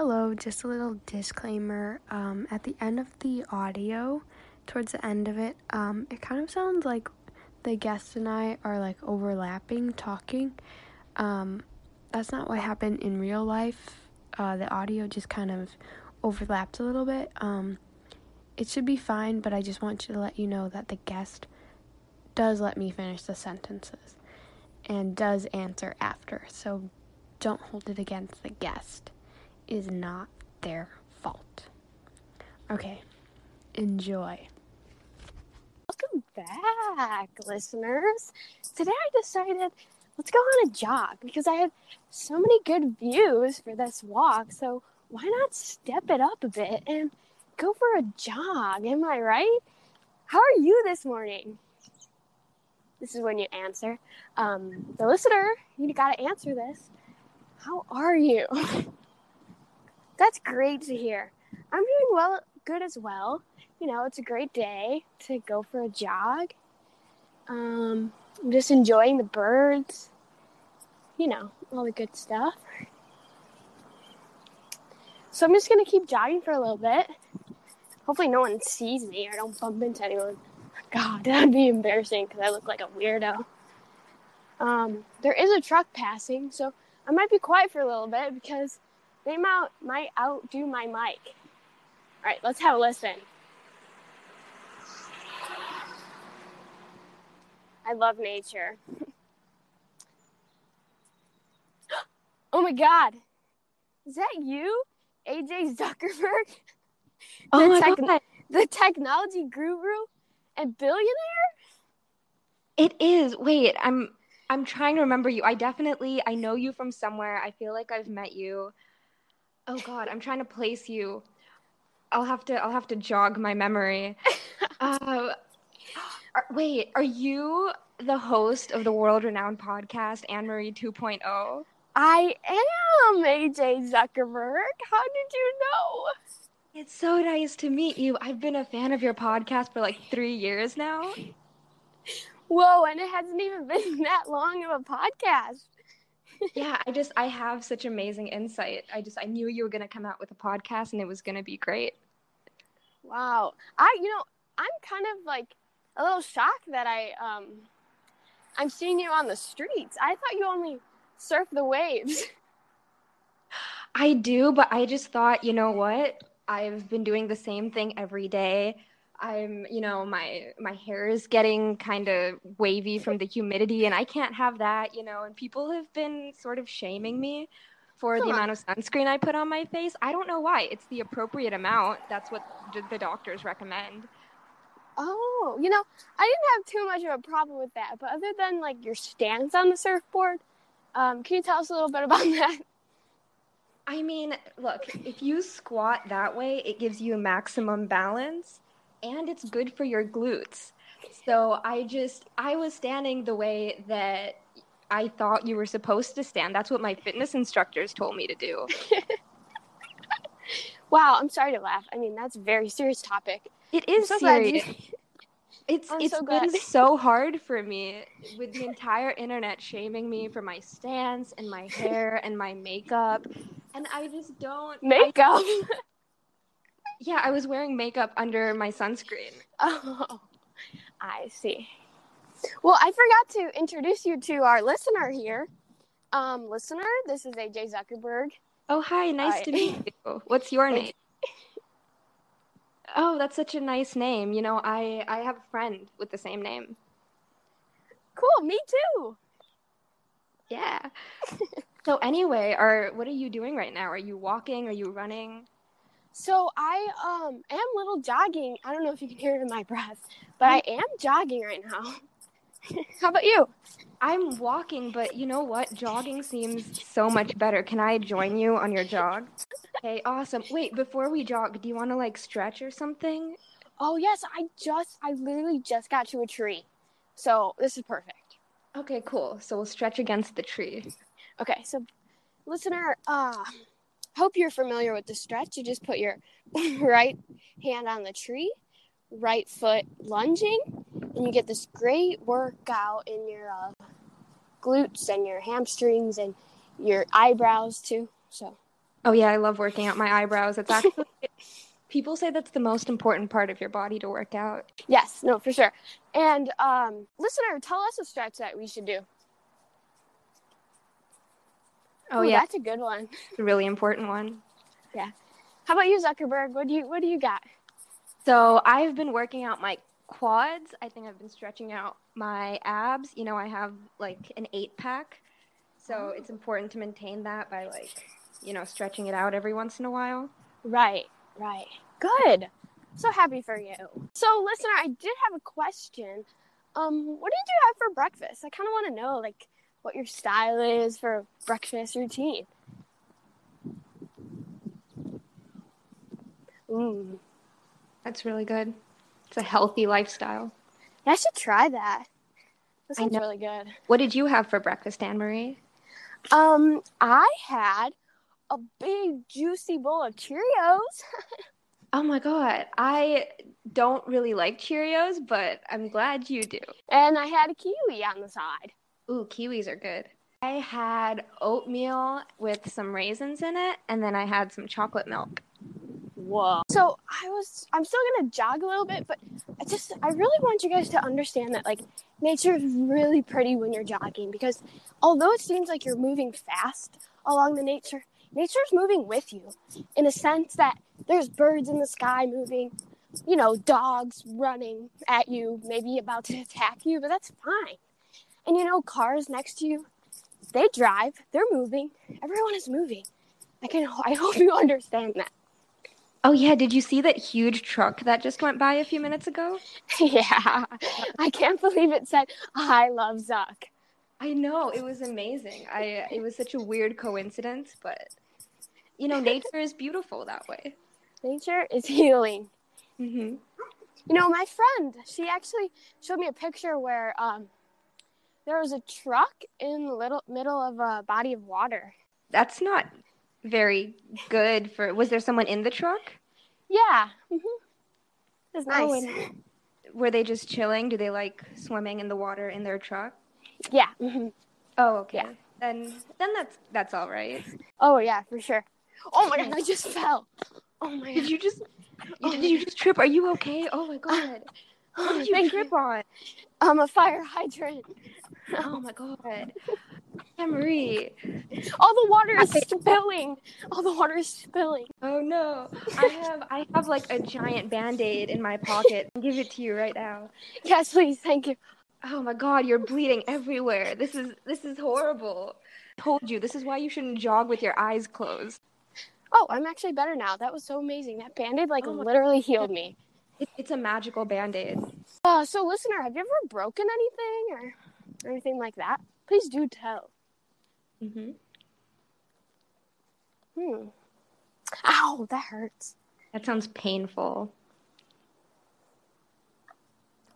Hello, just a little disclaimer. Um, at the end of the audio, towards the end of it, um, it kind of sounds like the guest and I are like overlapping talking. Um, that's not what happened in real life. Uh, the audio just kind of overlapped a little bit. Um, it should be fine, but I just want to let you know that the guest does let me finish the sentences and does answer after. So don't hold it against the guest is not their fault. Okay, enjoy. Welcome back, listeners. Today I decided let's go on a jog because I have so many good views for this walk. So why not step it up a bit and go for a jog? Am I right? How are you this morning? This is when you answer. Um, the listener, you got to answer this. How are you? That's great to hear. I'm doing well, good as well. You know, it's a great day to go for a jog. Um, I'm just enjoying the birds. You know, all the good stuff. So I'm just gonna keep jogging for a little bit. Hopefully, no one sees me or don't bump into anyone. God, that'd be embarrassing because I look like a weirdo. Um, there is a truck passing, so I might be quiet for a little bit because they might, might outdo my mic. All right, let's have a listen. I love nature. oh my god. Is that you? AJ Zuckerberg? Oh the my tech- god. The technology guru and billionaire? It is. Wait, I'm I'm trying to remember you. I definitely I know you from somewhere. I feel like I've met you. Oh god, I'm trying to place you. I'll have to I'll have to jog my memory. uh, are, wait, are you the host of the world-renowned podcast Anne Marie oh? 2.0? I am AJ Zuckerberg. How did you know? It's so nice to meet you. I've been a fan of your podcast for like 3 years now. Whoa, and it hasn't even been that long of a podcast. Yeah, I just I have such amazing insight. I just I knew you were going to come out with a podcast and it was going to be great. Wow. I you know, I'm kind of like a little shocked that I um I'm seeing you on the streets. I thought you only surf the waves. I do, but I just thought, you know what? I've been doing the same thing every day. I'm, you know, my my hair is getting kind of wavy from the humidity and I can't have that, you know, and people have been sort of shaming me for the amount of sunscreen I put on my face. I don't know why. It's the appropriate amount. That's what the doctors recommend. Oh, you know, I didn't have too much of a problem with that, but other than like your stance on the surfboard, um, can you tell us a little bit about that? I mean, look, if you squat that way, it gives you maximum balance and it's good for your glutes. So I just, I was standing the way that I thought you were supposed to stand. That's what my fitness instructors told me to do. Wow, I'm sorry to laugh. I mean, that's a very serious topic. It so glad you- serious. It's I'm it's so been so hard for me with the entire internet shaming me for my stance and my hair and my makeup, and I just don't I- Makeup. yeah, I was wearing makeup under my sunscreen. Oh, I see. Well, I forgot to introduce you to our listener here. Um, listener, this is AJ Zuckerberg. Oh, hi. Nice to meet you. What's your name? Oh, that's such a nice name. You know, I I have a friend with the same name. Cool, me too. Yeah. so anyway, are what are you doing right now? Are you walking? Are you running? So I um am a little jogging. I don't know if you can hear it in my breath, but I am jogging right now. How about you? I'm walking, but you know what? Jogging seems so much better. Can I join you on your jog? Okay, awesome. Wait, before we jog, do you want to like stretch or something? Oh yes, I just I literally just got to a tree. So this is perfect. Okay, cool. So we'll stretch against the tree. Okay, so listener, uh hope you're familiar with the stretch. You just put your right hand on the tree, right foot lunging, and you get this great workout in your uh, glutes and your hamstrings and your eyebrows too. So Oh yeah, I love working out my eyebrows. It's actually people say that's the most important part of your body to work out. Yes, no, for sure. And um, listener, tell us a stretch that we should do. Oh Ooh, yeah, that's a good one. it's a really important one. Yeah. How about you, Zuckerberg? What do you What do you got? So I've been working out my quads. I think I've been stretching out my abs. You know, I have like an eight pack, so it's important to maintain that by like, you know, stretching it out every once in a while. Right, right. Good. So happy for you. So, listener, I did have a question. Um, what did you have for breakfast? I kind of want to know, like, what your style is for breakfast routine. Mm. That's really good. It's a healthy lifestyle. Yeah, I should try that. That sounds really good. What did you have for breakfast, Anne Marie? Um, I had a big juicy bowl of Cheerios. Oh my god, I don't really like Cheerios, but I'm glad you do. And I had a kiwi on the side. Ooh, kiwis are good. I had oatmeal with some raisins in it, and then I had some chocolate milk. Whoa. So I was I'm still gonna jog a little bit, but I just I really want you guys to understand that like nature is really pretty when you're jogging because although it seems like you're moving fast along the nature, nature's moving with you in a sense that there's birds in the sky moving, you know, dogs running at you, maybe about to attack you, but that's fine. And you know, cars next to you, they drive, they're moving, everyone is moving. I can I hope you understand that. Oh yeah, did you see that huge truck that just went by a few minutes ago? yeah, I can't believe it said I love Zuck. I know, it was amazing. I it was such a weird coincidence, but you know, nature is beautiful that way. Nature is healing. hmm You know, my friend, she actually showed me a picture where um, there was a truck in the little middle of a body of water. That's not very good for. Was there someone in the truck? Yeah, mm-hmm. nice. Oh, and were they just chilling? Do they like swimming in the water in their truck? yeah. hmm Oh, okay. Yeah. Then then that's that's all right. Oh yeah, for sure. Oh my god, I just fell. Oh my god. Did you just you, did you just trip? Are you okay? Oh my god. What did you trip on? I'm a fire hydrant. Oh my god. Marie. All the water is spilling. All the water is spilling. Oh no. I have I have like a giant band-aid in my pocket. I'll give it to you right now. Yes, please. Thank you. Oh my god, you're bleeding everywhere. This is this is horrible. I Told you, this is why you shouldn't jog with your eyes closed. Oh, I'm actually better now. That was so amazing. That band-aid like Oh literally healed me. It, it's a magical band-aid. Uh, so listener, have you ever broken anything or, or anything like that? Please do tell. hmm Hmm. Ow, that hurts. That sounds painful.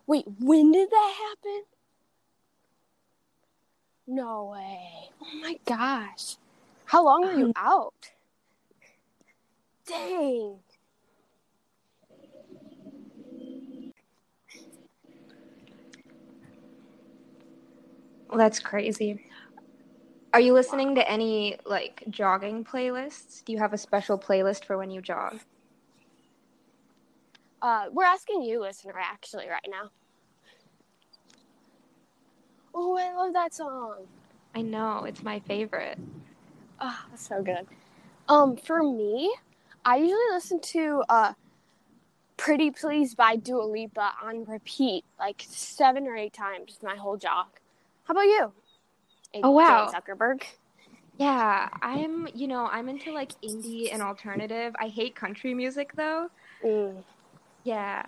Wait, when did that happen? No way. Oh my gosh. How long were you out? Dang. That's crazy. Are you listening to any like jogging playlists? Do you have a special playlist for when you jog? Uh, we're asking you, listener, actually, right now. Oh, I love that song. I know, it's my favorite. Oh, that's so good. Um, for me, I usually listen to uh Pretty Please by Dua Lipa on repeat like seven or eight times my whole jog. How about you? Oh, wow. Jane Zuckerberg. Yeah, I'm, you know, I'm into like indie and alternative. I hate country music though. Mm. Yeah.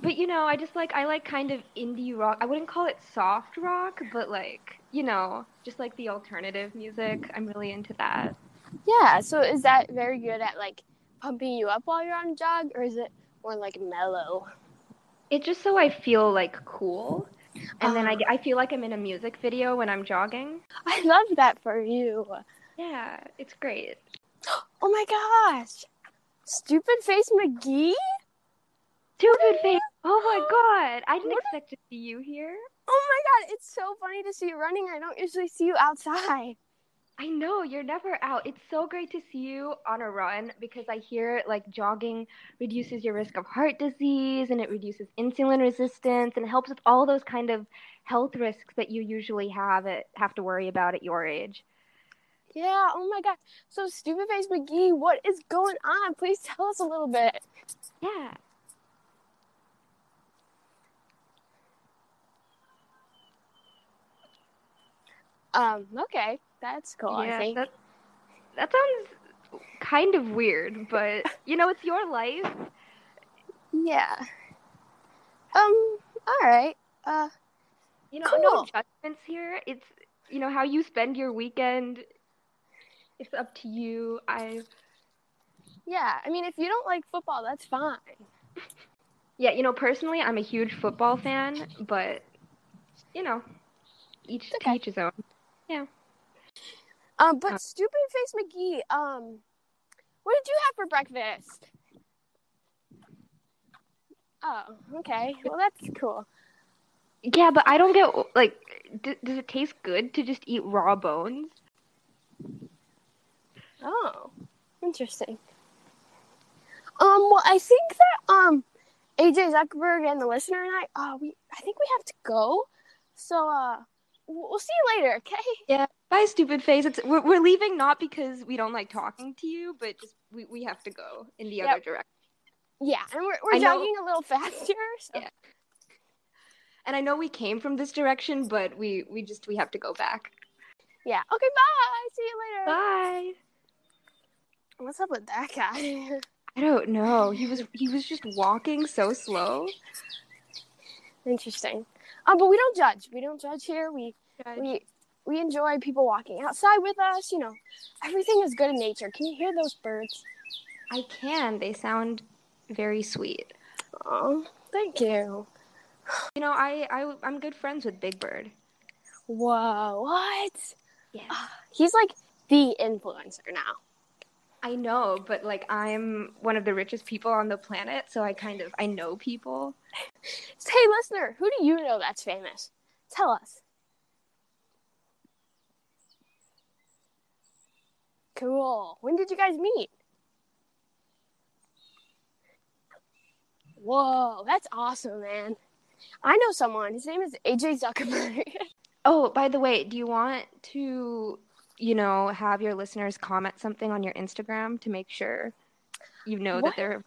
But you know, I just like I like kind of indie rock. I wouldn't call it soft rock, but like, you know, just like the alternative music. I'm really into that. Yeah, so is that very good at like pumping you up while you're on a jog, or is it more like mellow? It's just so I feel like cool. And then I, Ah. I feel like I'm in a music video when I'm jogging. I love that for you. Yeah, it's great. Oh my gosh, Stupid Face McGee. Stupid face. Oh my god. I didn't What? expect to see you here. Oh my god, it's so funny to see you running. I don't usually see you outside. I know you're never out. It's so great to see you on a run because I hear like jogging reduces your risk of heart disease and it reduces insulin resistance and helps with all those kind of health risks that you usually have it have to worry about at your age. Yeah, oh my god. So Stupid Face McGee, what is going on? Please tell us a little bit. Yeah. Um, okay. That's cool, I yeah, think. that that sounds kind of weird, but you know, it's your life. Yeah. Um, alright. Uh You know, no Cool. judgments here. It's you know how you spend your weekend. It's up to you. I yeah, I mean if you don't like football, that's fine. yeah, you know, personally, I'm a huge football fan, but you know, each to Okay. each his own. Um, but Uh, Stupid Face McGee, um, what did you have for breakfast? Oh, okay. Well, that's cool. Yeah, but I don't get like, d- does it taste good to just eat raw bones? Oh, interesting. Um, well, I think that um, AJ Zuckerberg and the listener and I, uh, we, I think we have to go. So, uh, we'll we'll see you later. Okay. Yeah. Bye, stupid face. It's we're, we're leaving not because we don't like talking to you, but just we, we have to go in the Yep. other direction. Yeah, and we're we're I know- jogging a little faster. So. Yeah. And I know we came from this direction, but we we just we have to go back. Yeah. Okay. Bye. See you later. Bye. What's up with that guy? I don't know. He was he was just walking so slow. Interesting. Um, but we don't judge. We don't judge here. We we we enjoy people walking outside with us. You know, everything is good in nature. Can you hear those birds? I can. They sound very sweet. Oh, thank you. You know, I, I I'm good friends with Big Bird. Whoa, what? Yeah. He's like the influencer now. I know, but like I'm one of the richest people on the planet, so I kind of I know people. Hey, listener, who do you know that's famous? Tell us. Cool. When did you guys meet? Whoa, that's awesome, man. I know someone. His name is AJ Zuckerberg. Oh, by the way, do you want to, you know, have your listeners comment something on your Instagram to make sure you know What? that they're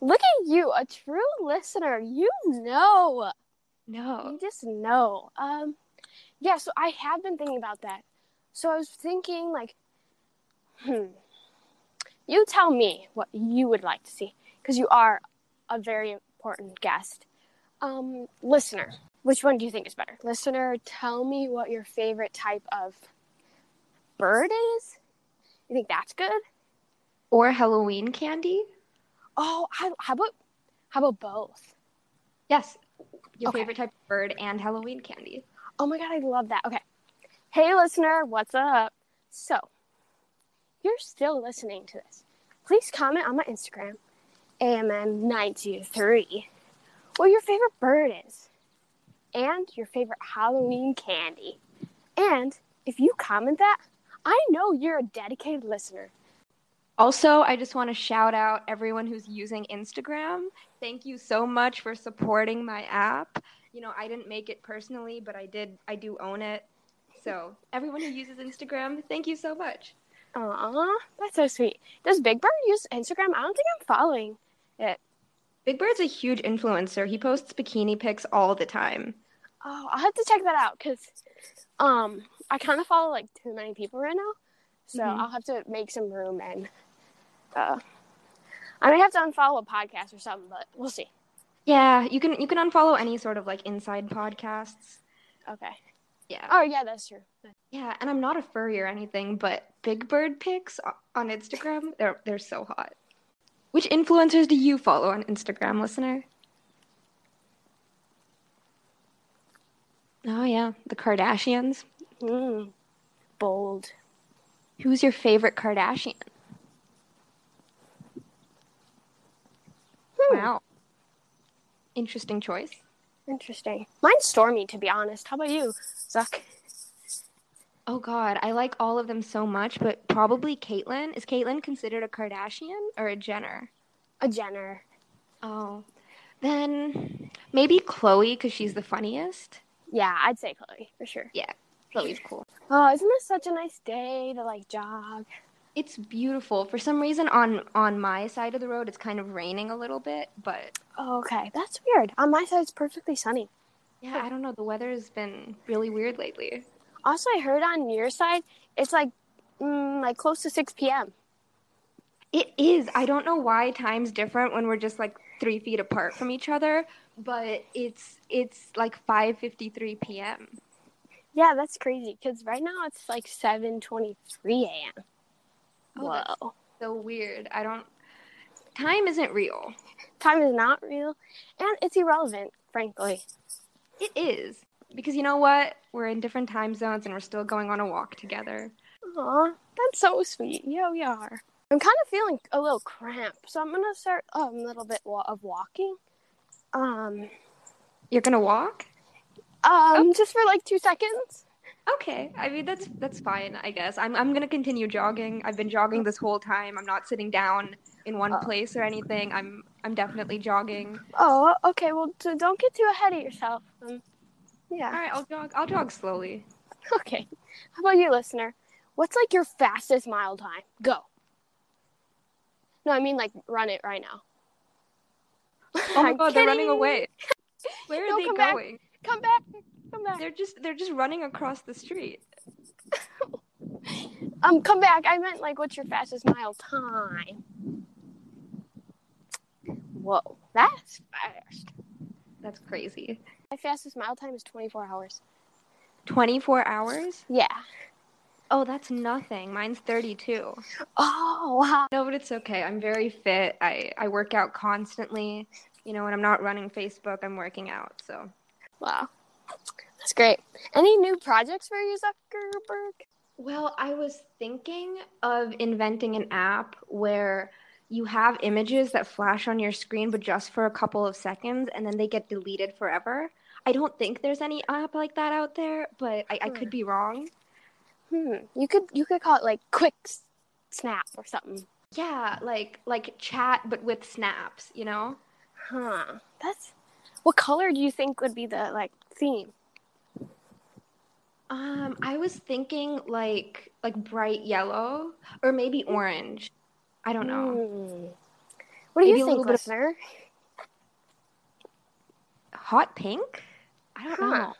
Look at you, a true listener. You know. no. You just know. Um, yeah. So I have been thinking about that. So I was thinking, like, hmm. You tell me what you would like to see, because you are a very important guest. Um, listener, which one do you think is better? Listener, tell me what your favorite type of bird is. You think that's good? Or Halloween candy? Oh, how, how about how about both? Yes. Your Okay. favorite type of bird and Halloween candy. Oh my god, I love that. Okay. Hey listener, what's up? So, you're still listening to this. Please comment on my Instagram, AMN923, what your favorite bird is, and your favorite Halloween candy. And if you comment that, I know you're a dedicated listener. Also, I just want to shout out everyone who's using Instagram. Thank you so much for supporting my app. You know, I didn't make it personally, but I did I do own it. So, everyone who uses Instagram, thank you so much. Aw, that's so sweet. Does Big Bird use Instagram? I don't think I'm following it. Big Bird's a huge influencer. He posts bikini pics all the time. Oh, I'll have to check that out because um I kind of follow like too many people right now, so Mhm. I'll have to make some room and uh I may have to unfollow a podcast or something, but we'll see. Yeah, you can you can unfollow any sort of like inside podcasts. Okay. Yeah. Oh yeah, that's true. Yeah, and I'm not a furry or anything, but Big Bird pics on Instagram, they're they're so hot. Which influencers do you follow on Instagram, listener? Oh yeah, the Kardashians. Mm. Bold. Who's your favorite Kardashian? Hmm. Wow. Interesting choice. Interesting. Mine's Stormi, to be honest. How about you, Zuck? Oh God, I like all of them so much, but probably Caitlyn. Is Caitlyn considered a Kardashian or a Jenner? A Jenner. Oh, then maybe Khloe because she's the funniest. Yeah, I'd say Khloe for sure. Yeah, Khloe's cool. Oh, isn't this such a nice day to like jog? It's beautiful. For some reason, on on my side of the road, it's kind of raining a little bit, but Oh, okay, that's weird. On my side, it's perfectly sunny. yeah, I don't know. The weather has been really weird lately. Also, I heard on your side, it's like mm, like close to six p.m. It is. I don't know why time's different when we're just like three feet apart from each other, but it's it's like five fifty three p.m. Yeah, that's crazy. Cause right now it's like seven twenty-three a.m. Oh, Whoa, So weird. I don't. Time isn't real. time is not real, and it's irrelevant, frankly. It is because you know what? We're in different time zones and we're still going on a walk together. Aw, that's so sweet. Yeah, we are. I'm kind of feeling a little cramped, so I'm gonna start um, a little bit of walking. Um, You're gonna walk? um, just for like two seconds. Okay. I mean that's that's fine. I guess I'm I'm gonna continue jogging. I've been jogging this whole time. I'm not sitting down in one Oh. place or anything. I'm I'm definitely jogging. Oh, okay. Well, so don't get too ahead of yourself. Um, yeah. All right, I'll jog. I'll jog slowly. Okay. How about you, listener? What's like your fastest mile time? Go. No, I mean like run it right now. Oh my I'm god, they're running away. Where are No, they come back. going? Come back. Come back. They're just they're just running across the street. Um, come back. I meant like, what's your fastest mile time? Whoa, that's fast. That's crazy. My fastest mile time is 24 hours. 24 hours? Yeah. Oh, that's nothing. Mine's 32. Oh, wow. No, but it's okay. I'm very fit. I, I work out constantly. You know, when I'm not running Facebook, I'm working out. So, Wow. That's great. Any new projects for you, Zuckerberg? well, I was thinking of inventing an app where you have images that flash on your screen, but just for a couple of seconds, and then they get deleted forever. I don't think there's any app like that out there, but I, I could be wrong. Hmm. You could you could call it like quick snap or something. Yeah, like like chat, but with snaps. You know? Huh. That's. What color do you think would be the like theme? Um, I was thinking like like bright yellow or maybe orange. I don't know. Hmm. What do Maybe you think, little bit of- listener? Hot pink? I don't Huh. know.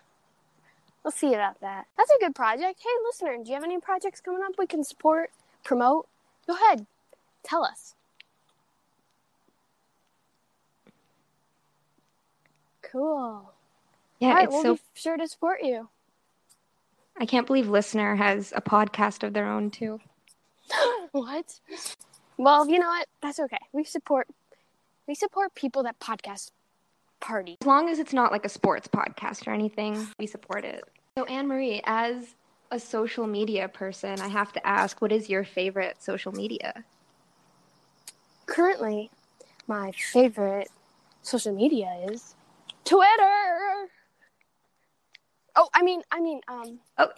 We'll see about that. That's a good project. Hey, listener, do you have any projects coming up we can support, promote? Go ahead, tell us. Cool. Yeah, right, it's we'll so be sure to support you. I can't believe listener has a podcast of their own too. what? Well, you know what? That's okay. We support we support people that podcast party. As long as it's not like a sports podcast or anything, we support it. So Anne Marie, as a social media person, I have to ask, what is your favorite social media? Currently, my favorite social media is Twitter. Oh, I mean, I mean, um, oh,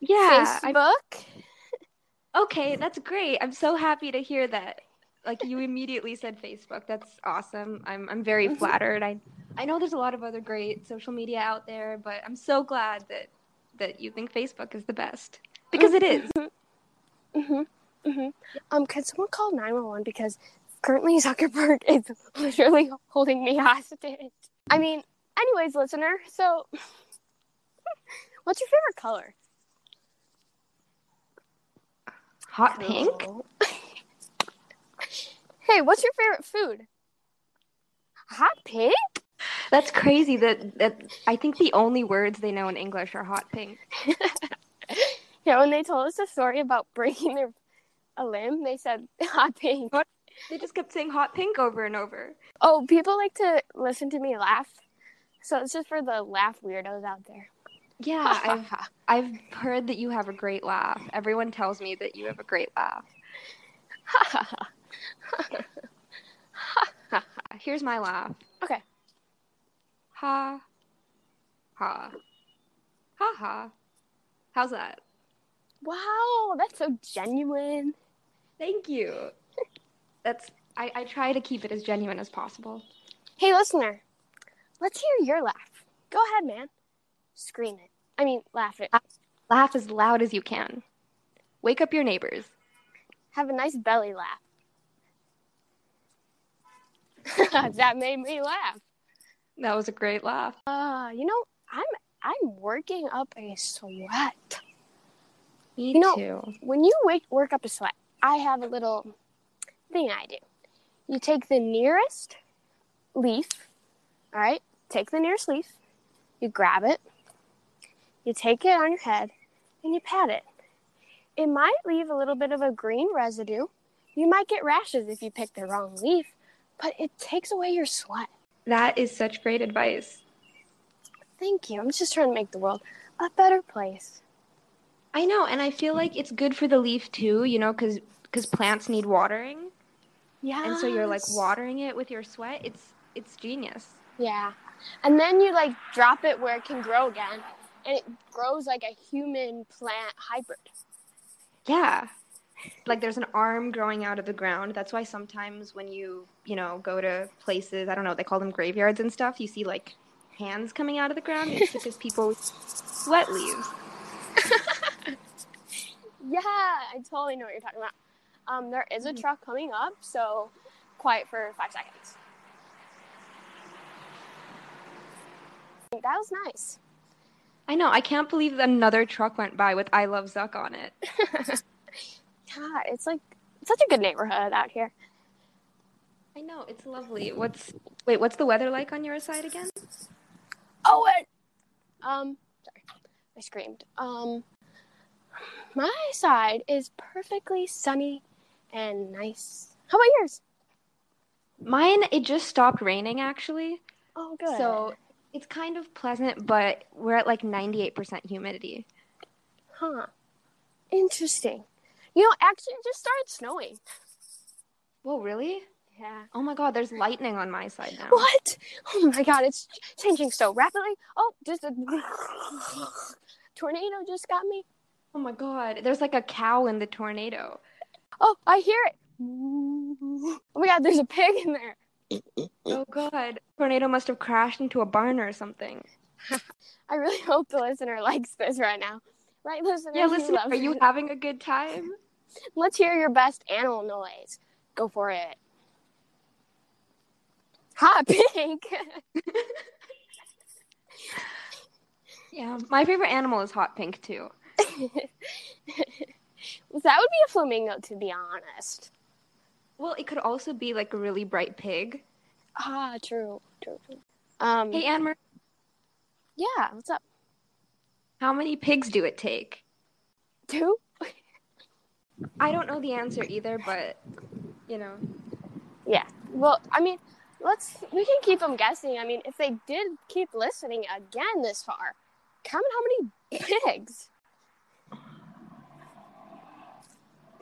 Yeah, Facebook. Okay, that's great. I'm so happy to hear that. Like you immediately said Facebook. That's awesome. I'm I'm very Mhm. flattered. I I know there's a lot of other great social media out there, but I'm so glad that that you think Facebook is the best because it is. Mm-hmm. Mm-hmm. Um, can someone call 911 because currently Zuckerberg is literally holding me hostage. I mean, anyways, listener, so what's your favorite color? Hot pink? Hey, what's your favorite food? Hot pink? That's crazy that that I think the only words they know in English are hot pink. Yeah, when they told us the story about breaking their a limb, they said hot pink. They just kept saying hot pink over and over. Oh, people like to listen to me laugh. So it's just for the laugh weirdos out there. Yeah, I've I've heard that you have a great laugh. Everyone tells me that you have a great laugh. Here's my laugh. okay. Ha. Ha. Ha ha. How's that? Wow, that's so genuine. Thank you. That's I, I try to keep it as genuine as possible. Hey, listener, let's hear your laugh. Go ahead, man. Scream it. I mean, laugh it. Laugh as loud as you can. Wake up your neighbors. Have a nice belly laugh. that made me laugh. That was a great laugh. Uh, you know, I'm I'm working up a sweat. Me You know- too. When you wake work up a sweat, I have a little thing I do. You take the nearest leaf, all right? Take the nearest leaf, you grab it, you take it on your head, and you pat it. It might leave a little bit of a green residue. You might get rashes if you pick the wrong leaf, but it takes away your sweat. That is such great advice. Thank you. I'm just trying to make the world a better place. I know, and I feel like it's good for the leaf too, you know, because plants need watering, Yeah. and so you're like watering it with your sweat. It's it's genius. Yeah. And then you like drop it where it can grow again, and it grows like a human plant hybrid. Yeah. Like there's an arm growing out of the ground. That's why sometimes when you, you know, go to places, I don't know, they call them graveyards and stuff, you see like hands coming out of the ground. It's because people sweat leaves. Yeah, I totally know what you're talking about. Um, there is a truck coming up, so quiet for five seconds. That was nice. I know. I can't believe another truck went by with I Love Zuck on it. God, it's like such a good neighborhood out here. I know. It's lovely. What's Wait, what's the weather like on your side again? Oh, it. Um, sorry, I screamed. Um, my side is perfectly sunny and nice. How about yours? Mine it just stopped raining actually. Oh, good. So it's kind of pleasant, but we're at like 98% humidity. huh? Interesting. You know, actually, it just started snowing. Whoa, really? Yeah. Oh my god, there's lightning on my side now. What? Oh my god, it's changing so rapidly. Oh, just a tornado just got me. Oh my god, there's like a cow in the tornado. Oh, I hear it. Oh my god, there's a pig in there. Oh god, tornado must have crashed into a barn or something. I really hope the listener likes this right now. Right, listener? Yeah, listen, are you having a good time? Let's hear your best animal noise. Go for it. Hot pink. Yeah, my favorite animal is hot pink too. that would be a flamingo, to be honest. Well, it could also be like a really bright pig. Ah, true, true, true. Um, Hey, Anne, yeah. What's up? how many pigs do it take? Two? I don't know the answer either, but you know. Yeah. Well, I mean, let's we can keep them guessing. I mean, if they did keep listening again this far, count how many pigs.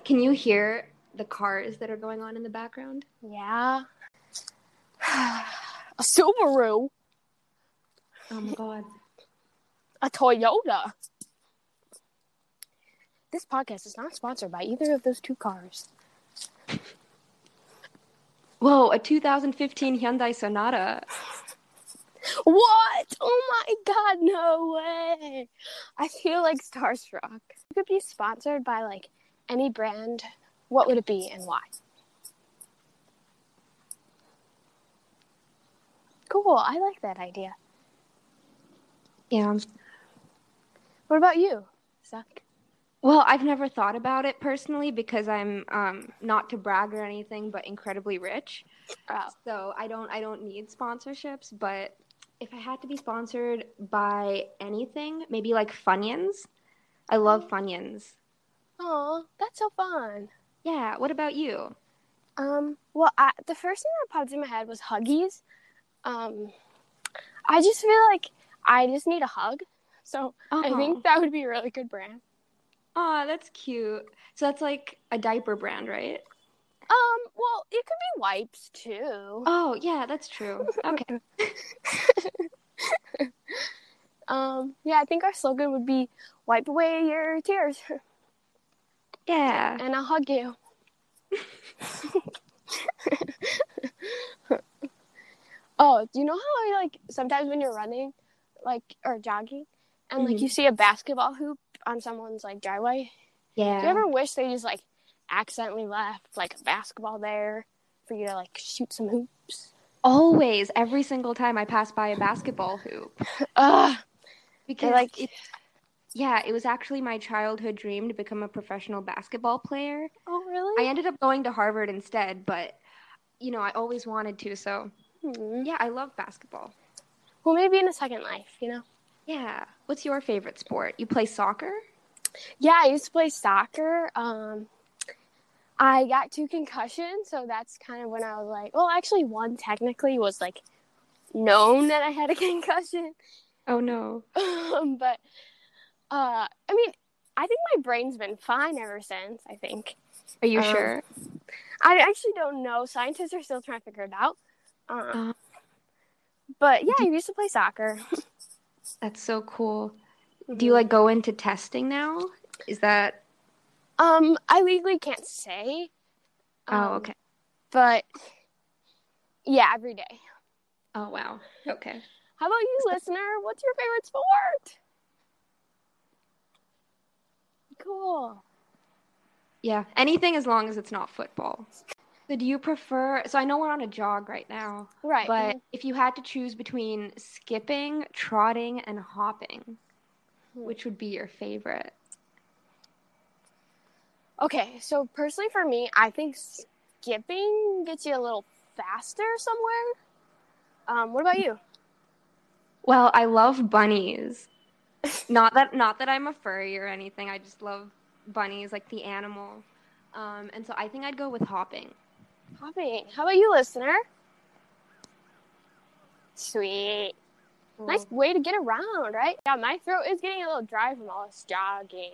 Can you hear the cars that are going on in the background? Yeah. a Subaru, Oh my god. a Toyota. This podcast is not sponsored by either of those two cars. Whoa, a 2015 Hyundai Sonata. What? Oh my god, no way. I feel like starstruck. You could be sponsored by like any brand. What would it be and why? Cool. I like that idea. Yeah. What about you, Zach? Well, I've never thought about it personally because I'm um, not to brag or anything, but incredibly rich. Oh, So I don't I don't need sponsorships. But if I had to be sponsored by anything, maybe like Funyuns. I love Funyuns. oh, that's so fun. Yeah. What about you? Um, well, I, the first thing that popped in my head was Huggies. Um, I just feel like I just need a hug, so I think that would be a really good brand. Oh, that's cute. So that's like a diaper brand, right? Um, well, it could be wipes too. Oh, yeah, that's true. Okay. Um, yeah, I think our slogan would be "Wipe away your tears." Yeah. and I'll hug you. oh, do you know how I like sometimes when you're running, like or jogging, and like Mhm. you see a basketball hoop on someone's like driveway? Yeah. Do you ever wish they just like accidentally left like a basketball there for you to like shoot some hoops? Always, every single time I pass by a basketball hoop. Ugh. Because like- it, yeah, it was actually my childhood dream to become a professional basketball player. Oh really? I ended up going to Harvard instead, but you know, I always wanted to, so Hmm. yeah, I love basketball. Well, maybe in a second life, you know. Yeah. What's your favorite sport? You play soccer? Yeah, I used to play soccer. Um, I got two concussions, so that's kind of when I was like, well, actually, one technically was like known that I had a concussion, Oh no. um, but uh, I mean, I think my brain's been fine ever since. I think. Are you Um, sure? I actually don't know. Scientists are still trying to figure it out. Um, Uh, but yeah, I used to play soccer. That's so cool. Do you like go into testing now? Is that Um, I legally can't say. Oh, um, okay. But yeah, every day. Oh wow. Okay. How about you, listener? What's your favorite sport? Cool. Yeah, anything as long as it's not football. So do you prefer so I know we're on a jog right now, Right. but if you had to choose between skipping, trotting, and hopping, Hmm. which would be your favorite? okay, so personally for me, I think skipping gets you a little faster somewhere. Um, what about you? Well, I love bunnies. Not that not that I'm a furry or anything. I just love bunnies, like the animal. Um, and so I think I'd go with hopping. Hopping. How about you, listener? Sweet. Nice way to get around, right? Yeah, my throat is getting a little dry from all this jogging.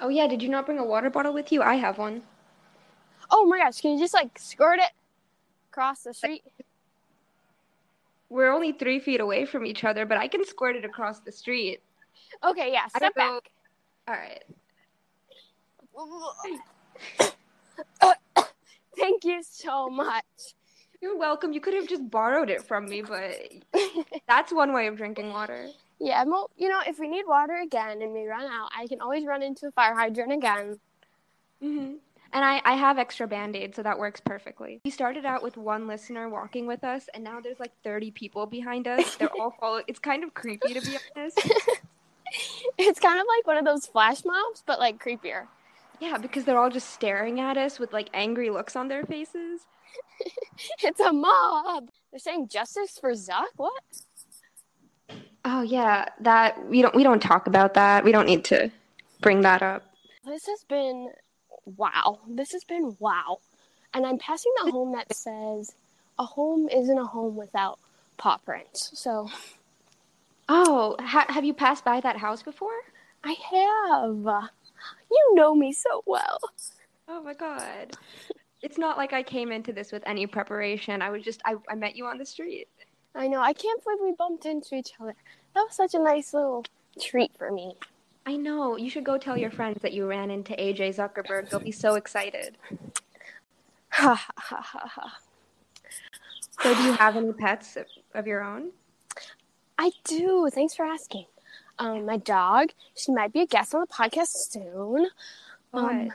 Oh yeah, did you not bring a water bottle with you? I have one. Oh my gosh, can you just like squirt it across the street? We're only three feet away from each other, but I can squirt it across the street. Okay, yeah, step back. All right. Thank you so much. You're welcome. You could have just borrowed it from me, but that's one way of drinking water. Yeah, well, you know, if we need water again and we run out, I can always run into a fire hydrant again. hmm And I, I have extra band aid, so that works perfectly. We started out with one listener walking with us, and now there's like 30 people behind us. They're all following. It's kind of creepy, to be honest. It's kind of like one of those flash mobs, but like creepier. Yeah, because they're all just staring at us with like angry looks on their faces. It's a mob. They're saying justice for Zuck. What? Oh yeah, that we don't we don't talk about that. We don't need to bring that up. This has been wow. This has been wow. And I'm passing the home that says a home isn't a home without paw prints. So Oh, ha- have you passed by that house before? I have. You know me so well. Oh my god. It's not like I came into this with any preparation. I was just I, I met you on the street. I know. I can't believe we bumped into each other. That was such a nice little treat for me. I know. You should go tell your friends that you ran into AJ Zuckerberg. They'll be so excited. Ha ha ha ha. So do you have any pets of- your own? I do. Thanks for asking. Um, my dog. She might be a guest on the podcast soon. Um,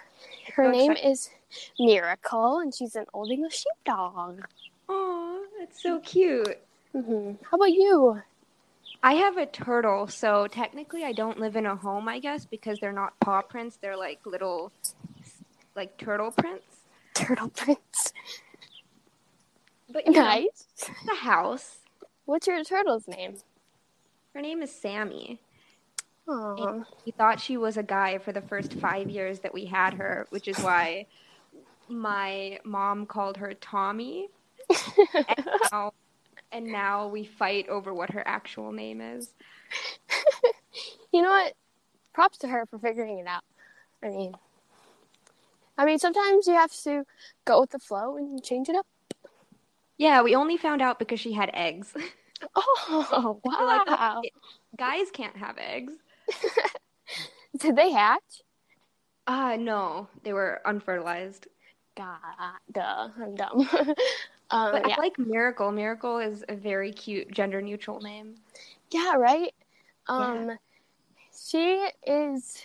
her So name is Miracle, and she's an old English sheepdog. Oh, that's so cute. hmm How about you? I have a turtle, so technically I don't live in a home, I guess, because they're not paw prints. They're like little, like turtle prints. Turtle prints. But you know, Nice. the house. What's your turtle's name? Her name is Sammy. Oh, We thought she was a guy for the first five years that we had her, which is why my mom called her Tommy. and, now, and now we fight over what her actual name is. you know what? Props to her for figuring it out. I mean, I mean, sometimes you have to go with the flow and change it up. Yeah, we only found out because she had eggs. Oh, We're like, wow! Guys can't have eggs. Did they hatch? Ah, no, they were unfertilized. God, duh, I'm dumb. Um, But yeah. I like Miracle. Miracle is a very cute gender neutral name. yeah, right. Um, she is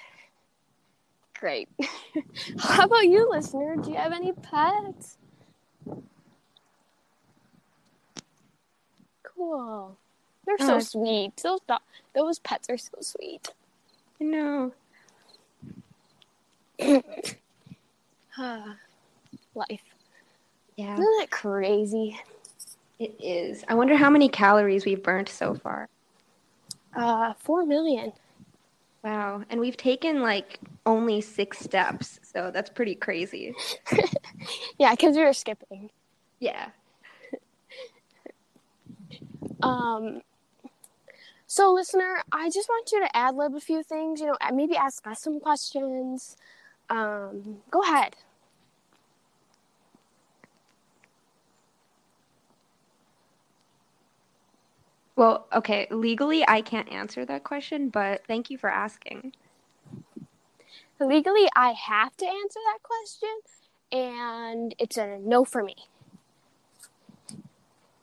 great. How about you, listener? Do you have any pets? Cool. They're so Uh, sweet. Those do- those pets are so sweet. No. Life. Yeah, Isn't that crazy? it is. I wonder how many calories we've burnt so far. Uh, four million. Wow. And we've taken like only six steps. So that's pretty crazy. Yeah, because we were skipping. Yeah. Um, so listener, I just want you to ad lib a few things. You know, maybe ask us some questions. Um, go ahead. Well, okay. Legally, I can't answer that question, but thank you for asking. Legally, I have to answer that question, and it's a no for me.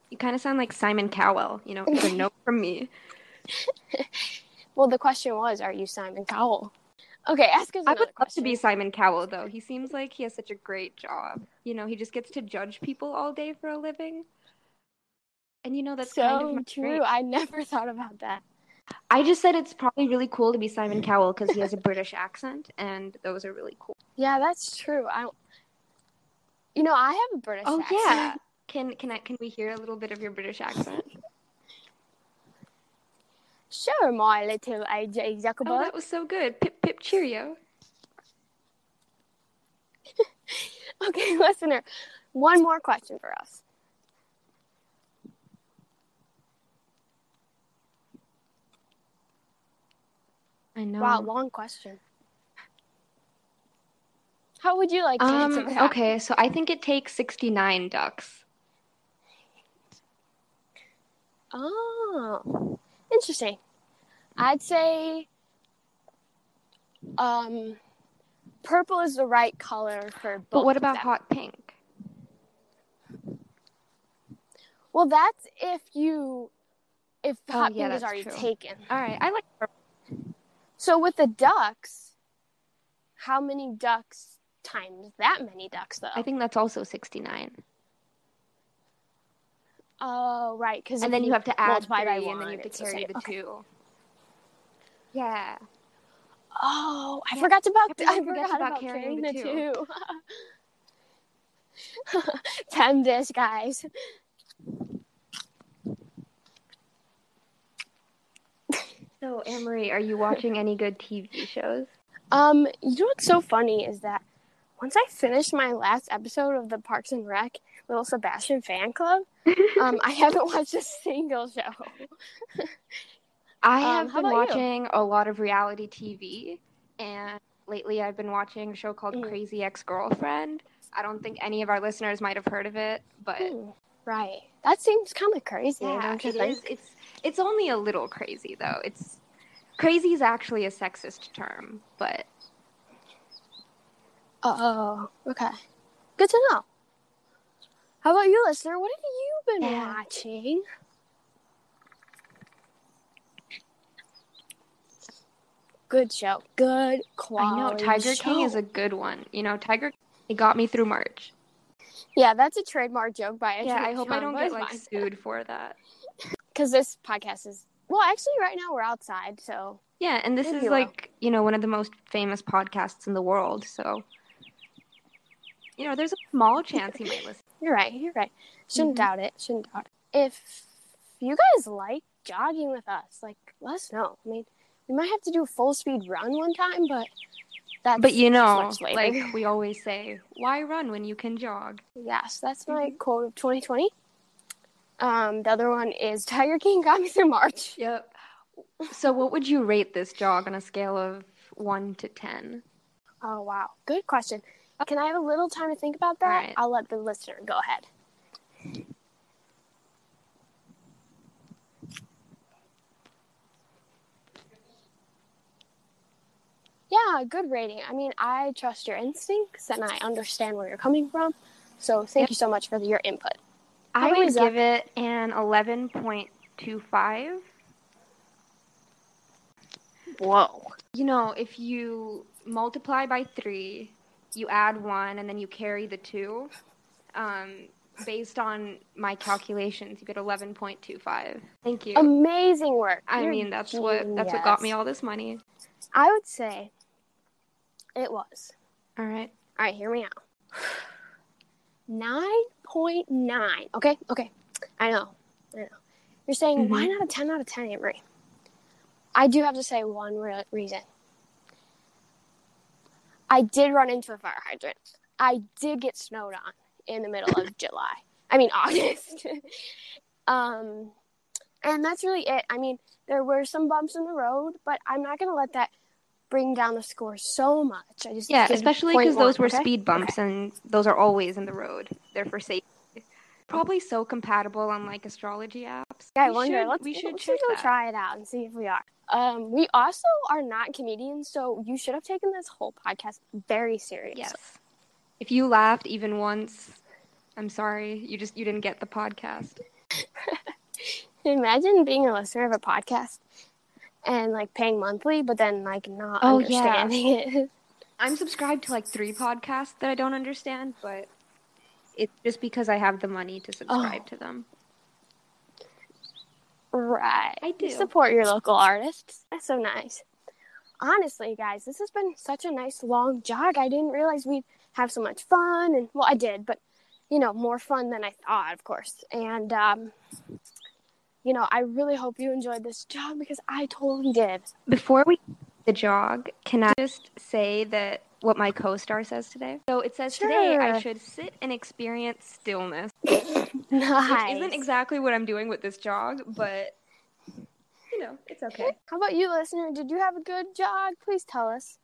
You kind of sound like Simon Cowell. You know, it's a no from me. Well, the question was, are you Simon Cowell? Okay, ask us I would love question. to be Simon Cowell, though. He seems like he has such a great job. You know, he just gets to judge people all day for a living. And you know, that's so kind of true. dream. I never thought about that. I just said it's probably really cool to be Simon Cowell because he has a British accent, and those are really cool. Yeah, that's true. I don't. You know, I have a British oh, accent. Oh accent. yeah, can can I can we hear a little bit of your British accent? Sure, my little AJ Oh, that was so good. Pip pip cheerio. Okay, listener, one more question for us. I know. Wow, long question. How would you like to answer Um. that? Okay, so I think it takes sixty nine ducks. Oh, interesting. I'd say um, purple is the right color for both. But what about hot pink? Well, that's if you if Oh, hot yeah, pink is already true. taken. All right, I like. purple. So with the ducks, how many ducks times that many ducks though? I think that's also sixty nine. Oh, right. Because And then you have to add three, by and then you have to the carry same. the Okay. two. Yeah. Oh, I Yeah, forgot about I everyone forgot forgets about, about carrying, carrying the the two. Ten dish, guys. So, Anne-Marie, are you watching any good TV shows? Um, you know what's so funny is that once I finished my last episode of the Parks and Rec Little Sebastian fan club, um, I haven't watched a single show. I Um, have how been about you? watching a lot of reality TV, and lately I've been watching a show called Mm. Crazy Ex-Girlfriend. I don't think any of our listeners might have heard of it, but Hmm, right. That seems kind of crazy, yeah, it think? is. It's it's only a little crazy though. It's crazy is actually a sexist term, but Uh Oh, okay. Good to know. How about you, listener? What have you been Yeah. watching? Good show. Good quality. I know Tiger King is a good one. You know, Tiger it got me through March. Yeah, that's a trademark joke by a Yeah, I hope I don't get like sued for that. Because this podcast is well actually right now we're outside so Yeah, and this Maybe is you will. like, you know, one of the most famous podcasts in the world, so you know, there's a small chance he might listen. you're right you're right shouldn't Mhm. doubt it shouldn't doubt it if you guys like jogging with us like let us know i mean we might have to do a full speed run one time but that's But you know, like we always say, why run when you can jog? yes that's my Mhm. quote of 2020 um the other one is tiger king got me through march Yep. So what would you rate this jog on a scale of 1 to 10? oh wow good question can i have a little time to think about that right. i'll let the listener go ahead Yeah, good rating. I mean, I trust your instincts and I understand where you're coming from. So thank Yep. you so much for your input. How I would Zach? give it an 11.25. Whoa. You know, if you multiply by three, you add one, and then you carry the two. Um, based on my calculations, you get 11.25. Thank you. Amazing work. I You're mean, that's what that's what got me all this money. I would say it was. All right. All right, hear me out. 9.9. Okay, okay. I know. I know. You're saying, why not a 10 out of 10, Amory? I do have to say one re- reason. I did run into a fire hydrant. I did get snowed on in the middle of July. I mean, August. um, and that's really it. I mean, there were some bumps in the road, but I'm not going to let that bring down the score so much. I just Yeah, especially because those were okay? speed bumps, and those are always in the road. They're for safety. Probably so compatible on like astrology apps. Yeah, I we wonder. should, let's we should let's check go that. try it out and see if we are. Um, we also are not comedians, so you should have taken this whole podcast very seriously. Yes. If you laughed even once, I'm sorry. You just you didn't get the podcast. Imagine being a listener of a podcast and like paying monthly, but then like not Oh, yeah. understanding it. I'm subscribed to like three podcasts that I don't understand, but it's just because I have the money to subscribe Oh. to them. right. I do. You support your local artists. That's so nice. Honestly, guys, this has been such a nice long jog. I didn't realize we'd have so much fun, and well, I did, but you know, more fun than I thought, of course. And um, you know, I really hope you enjoyed this jog because I totally did. Before we the jog, can I just say that what my co-star says today? So it says today I should sit and experience stillness. nice. Which isn't exactly what I'm doing with this jog, but you know, it's okay. How about you, listener? Did you have a good jog? Please tell us.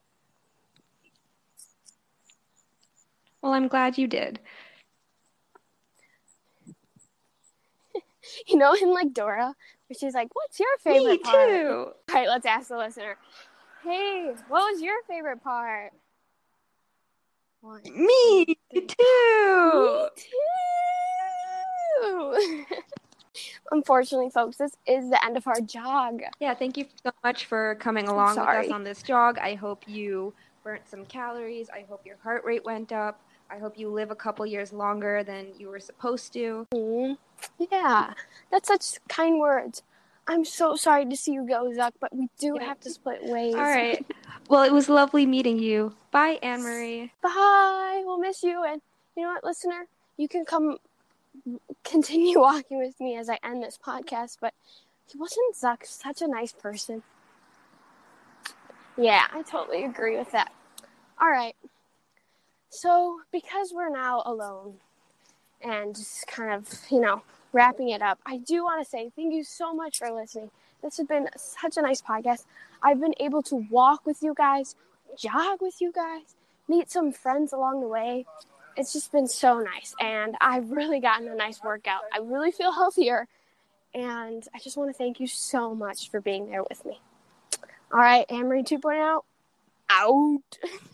Well, I'm glad you did. You know, in like Dora, where she's like, "What's your favorite Me part?" too. All right, let's ask the listener. Hey, what was your favorite part? One. Me too. Me too. Unfortunately, folks, this is the end of our jog. Yeah, thank you so much for coming along with us on this jog. I hope you burnt some calories. I hope your heart rate went up. I hope you live a couple years longer than you were supposed to. Mm, Yeah, that's such kind words. I'm so sorry to see you go, Zuck, but we do Yeah. have to split ways. All right. Well, it was lovely meeting you. Bye, Anne Marie. Bye. We'll miss you. And you know what, listener? You can come continue walking with me as I end this podcast, but he wasn't Zuck such a nice person? Yeah, I totally agree with that. All right. So, because we're now alone and just kind of, you know, wrapping it up, I do want to say thank you so much for listening. This has been such a nice podcast. I've been able to walk with you guys, jog with you guys, meet some friends along the way. It's just been so nice. And I've really gotten a nice workout. I really feel healthier. And I just want to thank you so much for being there with me. All right, Amory 2.0 out.